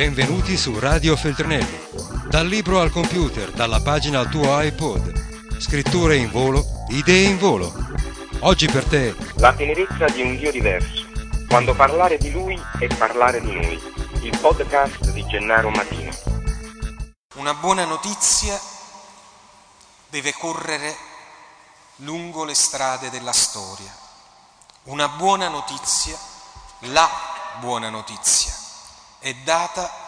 Benvenuti su Radio Feltrinelli. Dal libro al computer, dalla pagina al tuo iPod. Scritture in volo, idee in volo. Oggi per te. La tenerezza di un Dio diverso. Quando parlare di Lui è parlare di noi. Il podcast di Gennaro Matino. Una buona notizia deve correre lungo le strade della storia. Una buona notizia, la buona notizia è data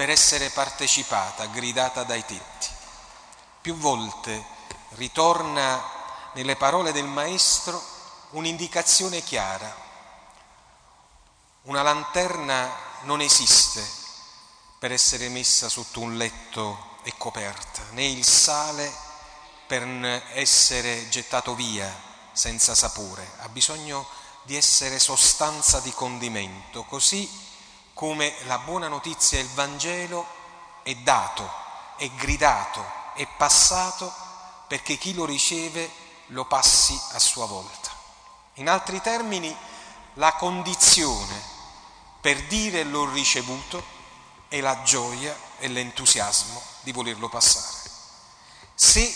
per essere partecipata, gridata dai tetti. Più volte ritorna nelle parole del Maestro un'indicazione chiara. Una lanterna non esiste per essere messa sotto un letto e coperta, né il sale per essere gettato via senza sapore, ha bisogno di essere sostanza di condimento, così come la buona notizia, il Vangelo è dato, è gridato, è passato perché chi lo riceve lo passi a sua volta. In altri termini, la condizione per dire l'ho ricevuto è la gioia e l'entusiasmo di volerlo passare. Se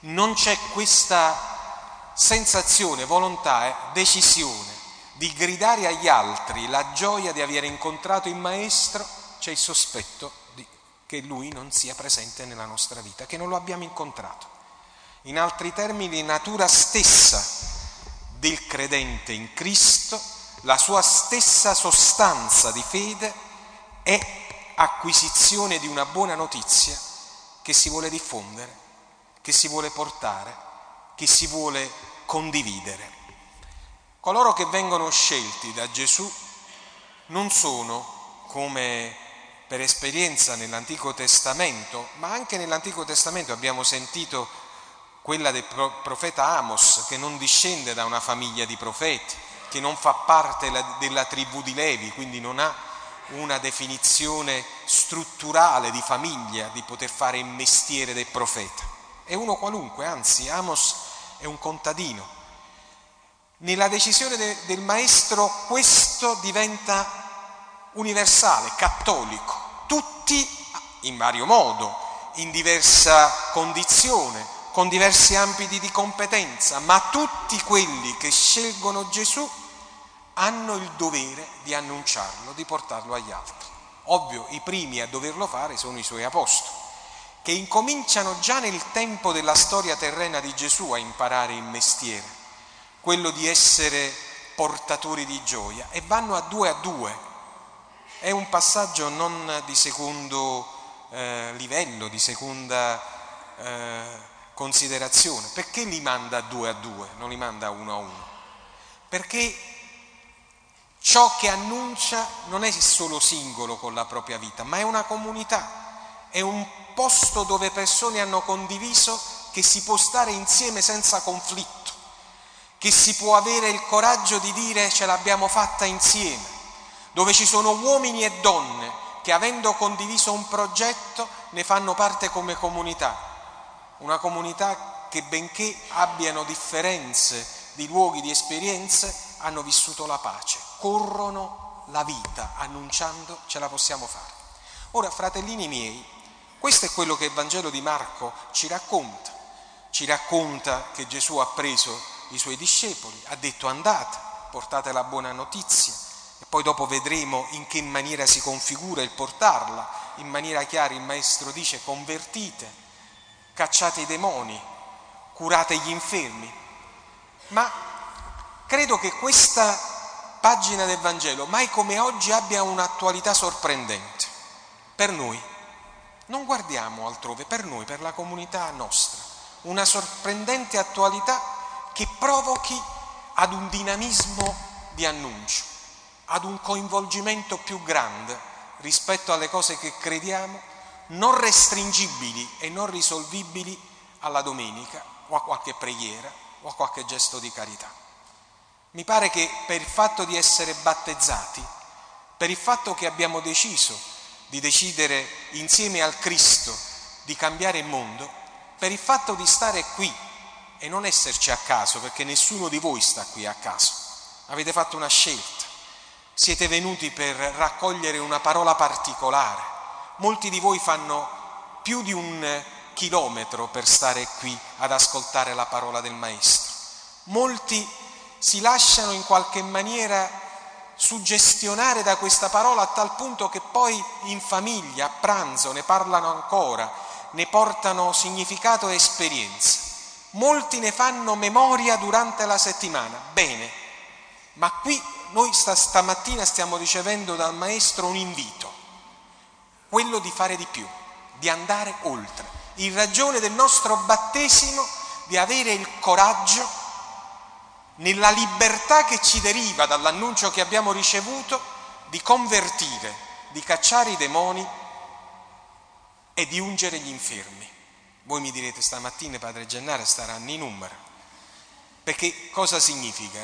non c'è questa sensazione, volontà, decisione di gridare agli altri la gioia di aver incontrato il Maestro, c'è il sospetto di, che Lui non sia presente nella nostra vita, che non lo abbiamo incontrato. In altri termini, natura stessa del credente in Cristo, la sua stessa sostanza di fede è acquisizione di una buona notizia che si vuole diffondere, che si vuole portare, che si vuole condividere. Coloro che vengono scelti da Gesù non sono, come per esperienza nell'Antico Testamento, ma anche nell'Antico Testamento abbiamo sentito quella del profeta Amos, che non discende da una famiglia di profeti, che non fa parte della tribù di Levi, quindi non ha una definizione strutturale di famiglia di poter fare il mestiere del profeta. È uno qualunque, anzi Amos è un contadino nella decisione de, del maestro questo diventa universale, cattolico. Tutti in vario modo, in diversa condizione, con diversi ambiti di competenza, ma tutti quelli che scelgono Gesù hanno il dovere di annunciarlo, di portarlo agli altri. Ovvio, i primi a doverlo fare sono i suoi apostoli, che incominciano già nel tempo della storia terrena di Gesù a imparare il mestiere quello di essere portatori di gioia e vanno a due a due. È un passaggio non di secondo eh, livello, di seconda eh, considerazione. Perché li manda a due a due, non li manda a uno a uno? Perché ciò che annuncia non è solo singolo con la propria vita, ma è una comunità, è un posto dove persone hanno condiviso che si può stare insieme senza conflitto che si può avere il coraggio di dire ce l'abbiamo fatta insieme, dove ci sono uomini e donne che avendo condiviso un progetto ne fanno parte come comunità, una comunità che benché abbiano differenze di luoghi, di esperienze, hanno vissuto la pace, corrono la vita annunciando ce la possiamo fare. Ora, fratellini miei, questo è quello che il Vangelo di Marco ci racconta. Ci racconta che Gesù ha preso i suoi discepoli, ha detto andate, portate la buona notizia e poi dopo vedremo in che maniera si configura il portarla. In maniera chiara il Maestro dice convertite, cacciate i demoni, curate gli infermi. Ma credo che questa pagina del Vangelo mai come oggi abbia un'attualità sorprendente per noi. Non guardiamo altrove, per noi, per la comunità nostra. Una sorprendente attualità che provochi ad un dinamismo di annuncio, ad un coinvolgimento più grande rispetto alle cose che crediamo, non restringibili e non risolvibili alla domenica o a qualche preghiera o a qualche gesto di carità. Mi pare che per il fatto di essere battezzati, per il fatto che abbiamo deciso di decidere insieme al Cristo di cambiare il mondo, per il fatto di stare qui e non esserci a caso, perché nessuno di voi sta qui a caso. Avete fatto una scelta. siete venuti per raccogliere una parola particolare. Molti di voi fanno più di un chilometro per stare qui ad ascoltare la parola del Maestro. Molti si lasciano in qualche maniera suggestionare da questa parola a tal punto che poi in famiglia, a pranzo, ne parlano ancora, ne portano significato e esperienza. Molti ne fanno memoria durante la settimana. Bene, ma qui noi stamattina stiamo ricevendo dal Maestro un invito, quello di fare di più, di andare oltre, in ragione del nostro battesimo, di avere il coraggio, nella libertà che ci deriva dall'annuncio che abbiamo ricevuto, di convertire, di cacciare i demoni e di ungere gli infermi. Voi mi direte stamattina, Padre Gennaro, staranno in numero. Perché cosa significa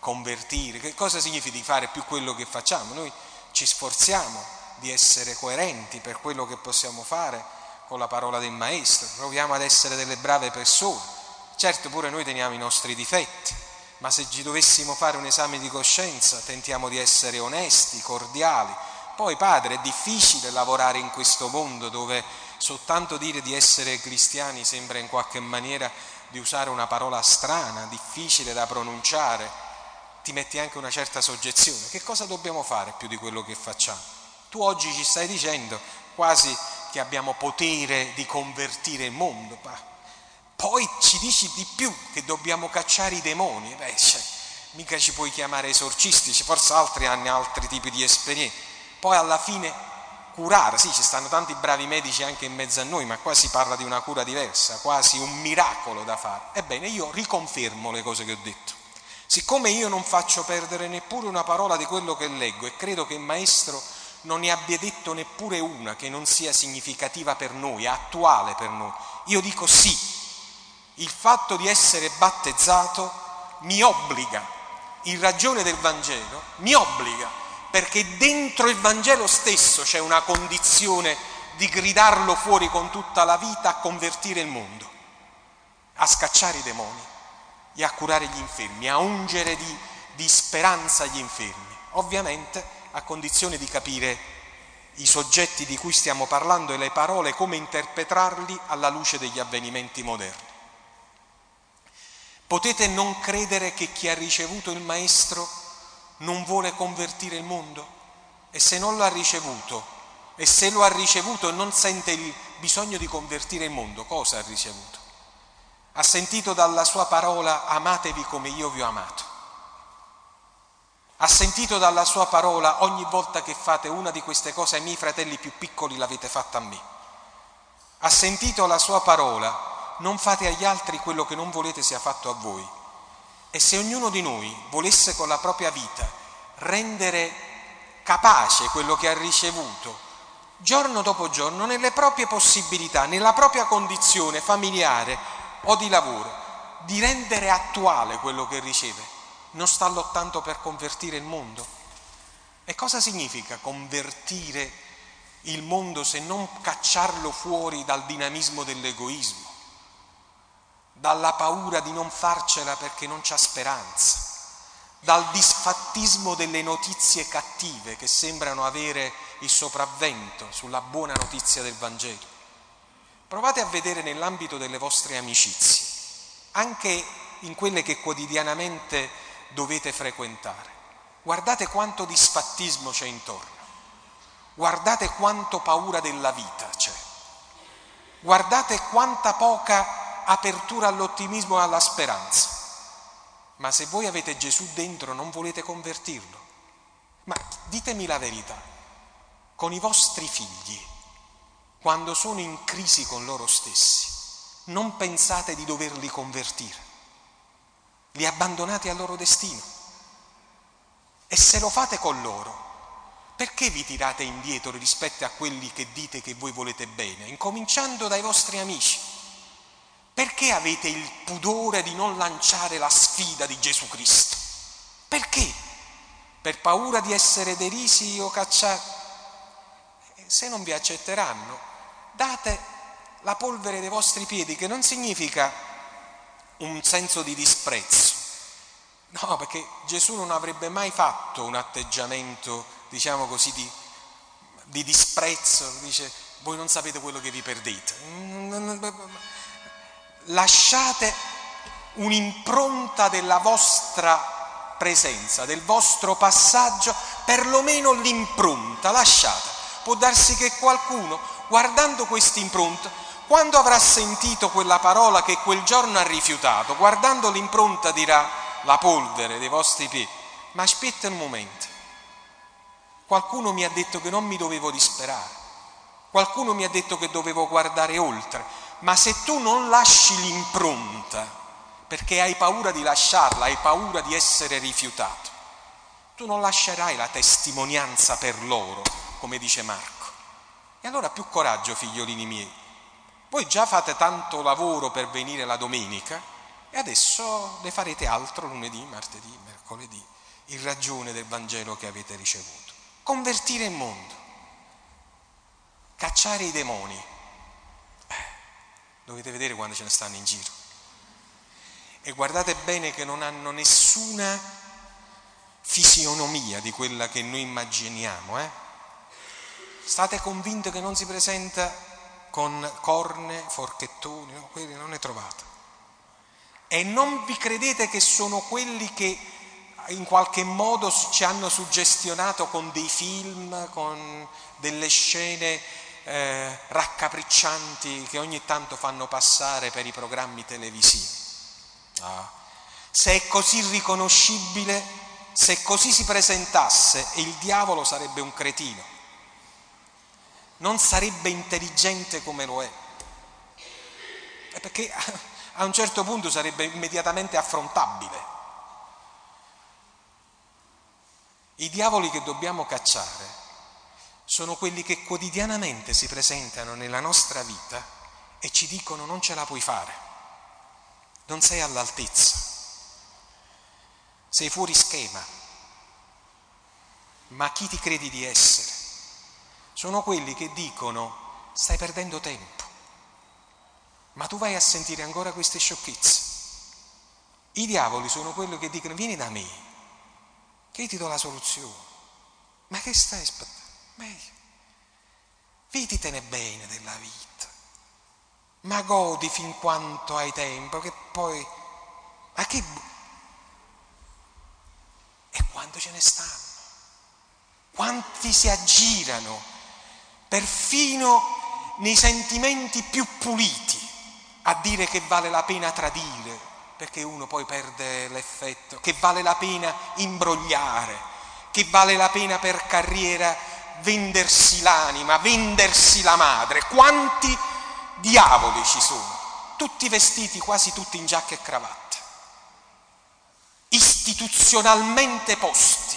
convertire? Che cosa significa di fare più quello che facciamo? Noi ci sforziamo di essere coerenti per quello che possiamo fare con la parola del Maestro, proviamo ad essere delle brave persone. Certo pure noi teniamo i nostri difetti, ma se ci dovessimo fare un esame di coscienza tentiamo di essere onesti, cordiali, poi padre, è difficile lavorare in questo mondo dove soltanto dire di essere cristiani sembra in qualche maniera di usare una parola strana, difficile da pronunciare, ti metti anche una certa soggezione. Che cosa dobbiamo fare più di quello che facciamo? Tu oggi ci stai dicendo quasi che abbiamo potere di convertire il mondo, ma poi ci dici di più che dobbiamo cacciare i demoni. Beh, cioè, mica ci puoi chiamare esorcisti, forse altri hanno altri tipi di esperienze poi alla fine curare, sì ci stanno tanti bravi medici anche in mezzo a noi, ma qua si parla di una cura diversa, quasi un miracolo da fare. Ebbene io riconfermo le cose che ho detto. Siccome io non faccio perdere neppure una parola di quello che leggo e credo che il Maestro non ne abbia detto neppure una che non sia significativa per noi, attuale per noi, io dico sì, il fatto di essere battezzato mi obbliga, in ragione del Vangelo, mi obbliga perché dentro il Vangelo stesso c'è una condizione di gridarlo fuori con tutta la vita a convertire il mondo, a scacciare i demoni e a curare gli infermi, a ungere di, di speranza gli infermi, ovviamente a condizione di capire i soggetti di cui stiamo parlando e le parole, come interpretarli alla luce degli avvenimenti moderni. Potete non credere che chi ha ricevuto il Maestro non vuole convertire il mondo? E se non lo ha ricevuto, e se lo ha ricevuto e non sente il bisogno di convertire il mondo, cosa ha ricevuto? Ha sentito dalla sua parola amatevi come io vi ho amato. Ha sentito dalla sua parola ogni volta che fate una di queste cose ai miei fratelli più piccoli l'avete fatta a me. Ha sentito la sua parola non fate agli altri quello che non volete sia fatto a voi. E se ognuno di noi volesse con la propria vita rendere capace quello che ha ricevuto, giorno dopo giorno, nelle proprie possibilità, nella propria condizione familiare o di lavoro, di rendere attuale quello che riceve, non sta lottando per convertire il mondo? E cosa significa convertire il mondo se non cacciarlo fuori dal dinamismo dell'egoismo? Dalla paura di non farcela perché non c'ha speranza, dal disfattismo delle notizie cattive che sembrano avere il sopravvento sulla buona notizia del Vangelo. Provate a vedere nell'ambito delle vostre amicizie, anche in quelle che quotidianamente dovete frequentare. Guardate quanto disfattismo c'è intorno, guardate quanto paura della vita c'è, guardate quanta poca apertura all'ottimismo e alla speranza. Ma se voi avete Gesù dentro non volete convertirlo. Ma ditemi la verità, con i vostri figli, quando sono in crisi con loro stessi, non pensate di doverli convertire. Li abbandonate al loro destino. E se lo fate con loro, perché vi tirate indietro rispetto a quelli che dite che voi volete bene, incominciando dai vostri amici? Perché avete il pudore di non lanciare la sfida di Gesù Cristo? Perché? Per paura di essere derisi o cacciati? Se non vi accetteranno, date la polvere dei vostri piedi, che non significa un senso di disprezzo, No, perché Gesù non avrebbe mai fatto un atteggiamento, diciamo così, di, di disprezzo, dice voi non sapete quello che vi perdete. Lasciate un'impronta della vostra presenza, del vostro passaggio, perlomeno l'impronta, lasciate. Può darsi che qualcuno, guardando questa impronta, quando avrà sentito quella parola che quel giorno ha rifiutato, guardando l'impronta dirà la polvere dei vostri piedi, ma aspetta un momento, qualcuno mi ha detto che non mi dovevo disperare, qualcuno mi ha detto che dovevo guardare oltre, ma se tu non lasci l'impronta, perché hai paura di lasciarla, hai paura di essere rifiutato. Tu non lascerai la testimonianza per loro, come dice Marco. E allora più coraggio, figliolini miei. Voi già fate tanto lavoro per venire la domenica e adesso ne farete altro lunedì, martedì, mercoledì, in ragione del Vangelo che avete ricevuto. Convertire il mondo, cacciare i demoni. Dovete vedere quando ce ne stanno in giro e guardate bene che non hanno nessuna fisionomia di quella che noi immaginiamo. Eh? State convinti che non si presenta con corne, forchettoni, no? quelli non ne trovate. E non vi credete che sono quelli che in qualche modo ci hanno suggestionato con dei film, con delle scene eh, raccapriccianti che ogni tanto fanno passare per i programmi televisivi. Ah. Se è così riconoscibile, se così si presentasse, il diavolo sarebbe un cretino, non sarebbe intelligente come lo è, è perché a un certo punto sarebbe immediatamente affrontabile. I diavoli che dobbiamo cacciare sono quelli che quotidianamente si presentano nella nostra vita e ci dicono non ce la puoi fare non sei all'altezza, sei fuori schema, ma chi ti credi di essere? Sono quelli che dicono stai perdendo tempo, ma tu vai a sentire ancora queste sciocchezze. I diavoli sono quelli che dicono vieni da me, che io ti do la soluzione. Ma che stai aspettando? Meglio. Veditene bene della vita ma godi fin quanto hai tempo, che poi... A che... E quanto ce ne stanno? Quanti si aggirano, perfino nei sentimenti più puliti, a dire che vale la pena tradire, perché uno poi perde l'effetto, che vale la pena imbrogliare, che vale la pena per carriera vendersi l'anima, vendersi la madre. Quanti diavoli ci sono, tutti vestiti quasi tutti in giacca e cravatta, istituzionalmente posti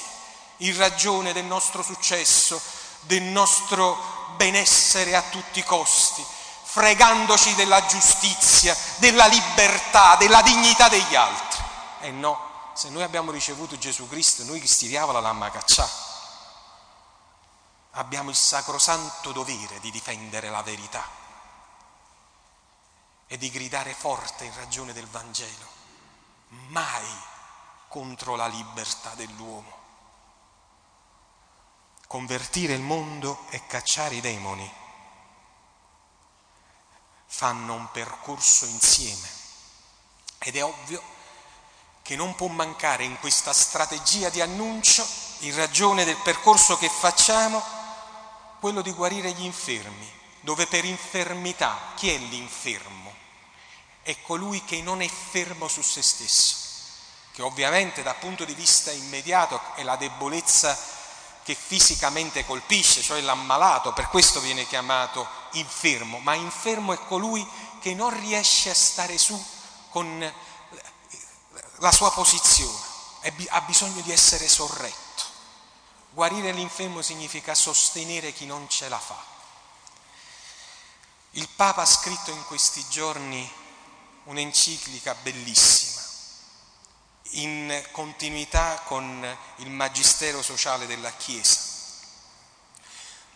in ragione del nostro successo, del nostro benessere a tutti i costi, fregandoci della giustizia, della libertà, della dignità degli altri. E no, se noi abbiamo ricevuto Gesù Cristo, noi che sti diavola l'hanno cacciato. Abbiamo il sacrosanto dovere di difendere la verità e di gridare forte in ragione del Vangelo, mai contro la libertà dell'uomo. Convertire il mondo e cacciare i demoni fanno un percorso insieme ed è ovvio che non può mancare in questa strategia di annuncio, in ragione del percorso che facciamo, quello di guarire gli infermi, dove per infermità chi è l'infermo? è colui che non è fermo su se stesso, che ovviamente dal punto di vista immediato è la debolezza che fisicamente colpisce, cioè l'ammalato, per questo viene chiamato infermo, ma infermo è colui che non riesce a stare su con la sua posizione, ha bisogno di essere sorretto. Guarire l'infermo significa sostenere chi non ce la fa. Il Papa ha scritto in questi giorni un'enciclica bellissima, in continuità con il magistero sociale della Chiesa,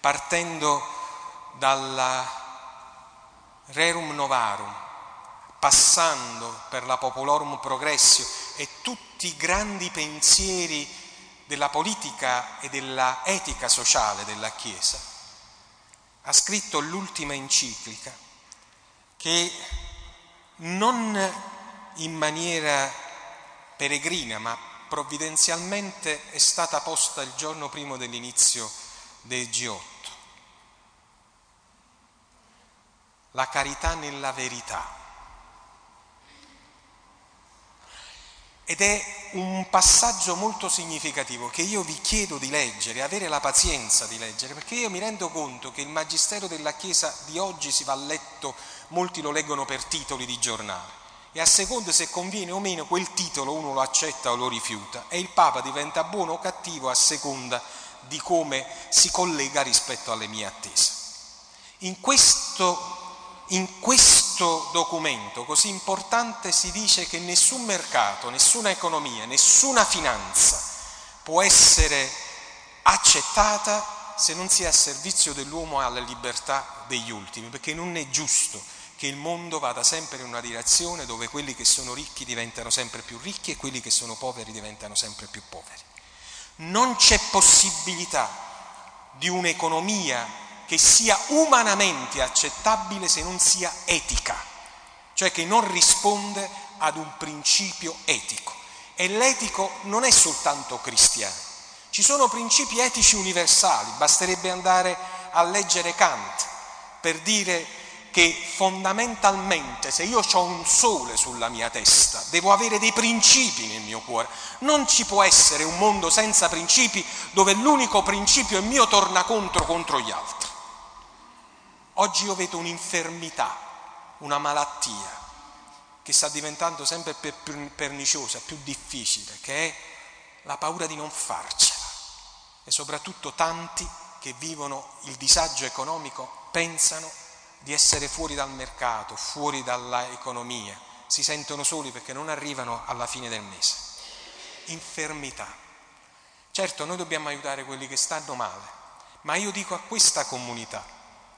partendo dalla Rerum Novarum, passando per la Popolorum Progressio e tutti i grandi pensieri della politica e della etica sociale della Chiesa, ha scritto l'ultima enciclica che non in maniera peregrina, ma provvidenzialmente è stata posta il giorno prima dell'inizio del G8. La carità nella verità. Ed è un passaggio molto significativo che io vi chiedo di leggere, avere la pazienza di leggere, perché io mi rendo conto che il Magistero della Chiesa di oggi si va letto, molti lo leggono per titoli di giornale e a seconda se conviene o meno quel titolo uno lo accetta o lo rifiuta e il Papa diventa buono o cattivo a seconda di come si collega rispetto alle mie attese. In questo in questo documento così importante si dice che nessun mercato, nessuna economia, nessuna finanza può essere accettata se non sia a servizio dell'uomo e alla libertà degli ultimi, perché non è giusto che il mondo vada sempre in una direzione dove quelli che sono ricchi diventano sempre più ricchi e quelli che sono poveri diventano sempre più poveri. Non c'è possibilità di un'economia che sia umanamente accettabile se non sia etica, cioè che non risponde ad un principio etico. E l'etico non è soltanto cristiano, ci sono principi etici universali, basterebbe andare a leggere Kant per dire che fondamentalmente se io ho un sole sulla mia testa, devo avere dei principi nel mio cuore. Non ci può essere un mondo senza principi dove l'unico principio è mio tornacontro contro gli altri. Oggi io vedo un'infermità, una malattia che sta diventando sempre più perniciosa, più difficile, che è la paura di non farcela. E soprattutto tanti che vivono il disagio economico pensano di essere fuori dal mercato, fuori dall'economia, si sentono soli perché non arrivano alla fine del mese. Infermità. Certo, noi dobbiamo aiutare quelli che stanno male, ma io dico a questa comunità,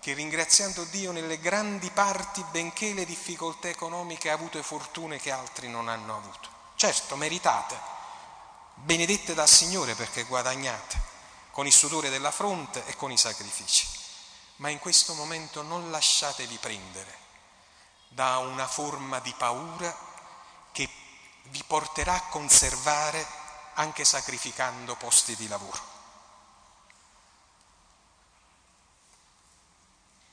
che ringraziando Dio nelle grandi parti, benché le difficoltà economiche, ha avuto fortune che altri non hanno avuto. Certo, meritate, benedette dal Signore perché guadagnate, con il sudore della fronte e con i sacrifici. Ma in questo momento non lasciatevi prendere da una forma di paura che vi porterà a conservare anche sacrificando posti di lavoro.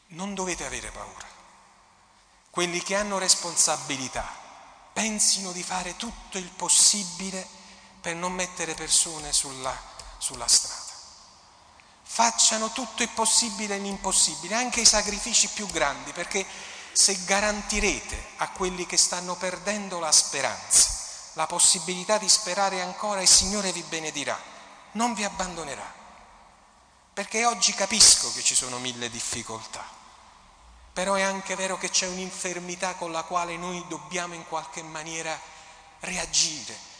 Non dovete avere paura. Quelli che hanno responsabilità pensino di fare tutto il possibile per non mettere persone sulla, sulla strada. Facciano tutto il possibile e l'impossibile, anche i sacrifici più grandi, perché se garantirete a quelli che stanno perdendo la speranza, la possibilità di sperare ancora, il Signore vi benedirà, non vi abbandonerà. Perché oggi capisco che ci sono mille difficoltà però è anche vero che c'è un'infermità con la quale noi dobbiamo in qualche maniera reagire.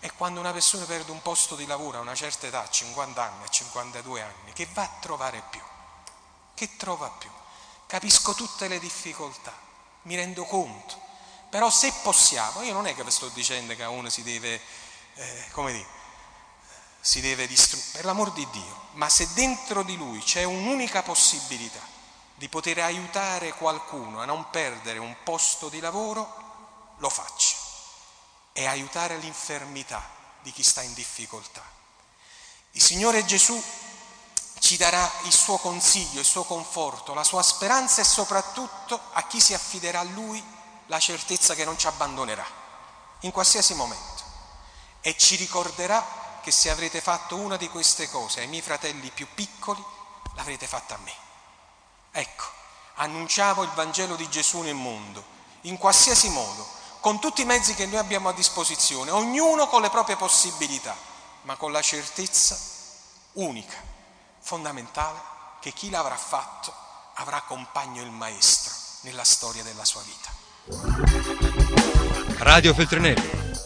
E quando una persona perde un posto di lavoro a una certa età, 50 anni, 52 anni, che va a trovare più? Che trova più? Capisco tutte le difficoltà, mi rendo conto, però se possiamo, io non è che sto dicendo che a uno si deve, eh, come dire, si deve distruggere, per l'amor di Dio, ma se dentro di lui c'è un'unica possibilità, di poter aiutare qualcuno a non perdere un posto di lavoro, lo faccio. E aiutare l'infermità di chi sta in difficoltà. Il Signore Gesù ci darà il suo consiglio, il suo conforto, la sua speranza e soprattutto a chi si affiderà a Lui la certezza che non ci abbandonerà in qualsiasi momento. E ci ricorderà che se avrete fatto una di queste cose ai miei fratelli più piccoli, l'avrete fatta a me. Ecco, annunciamo il Vangelo di Gesù nel mondo, in qualsiasi modo, con tutti i mezzi che noi abbiamo a disposizione, ognuno con le proprie possibilità, ma con la certezza unica, fondamentale, che chi l'avrà fatto avrà compagno il Maestro nella storia della sua vita. Radio Feltrinelli,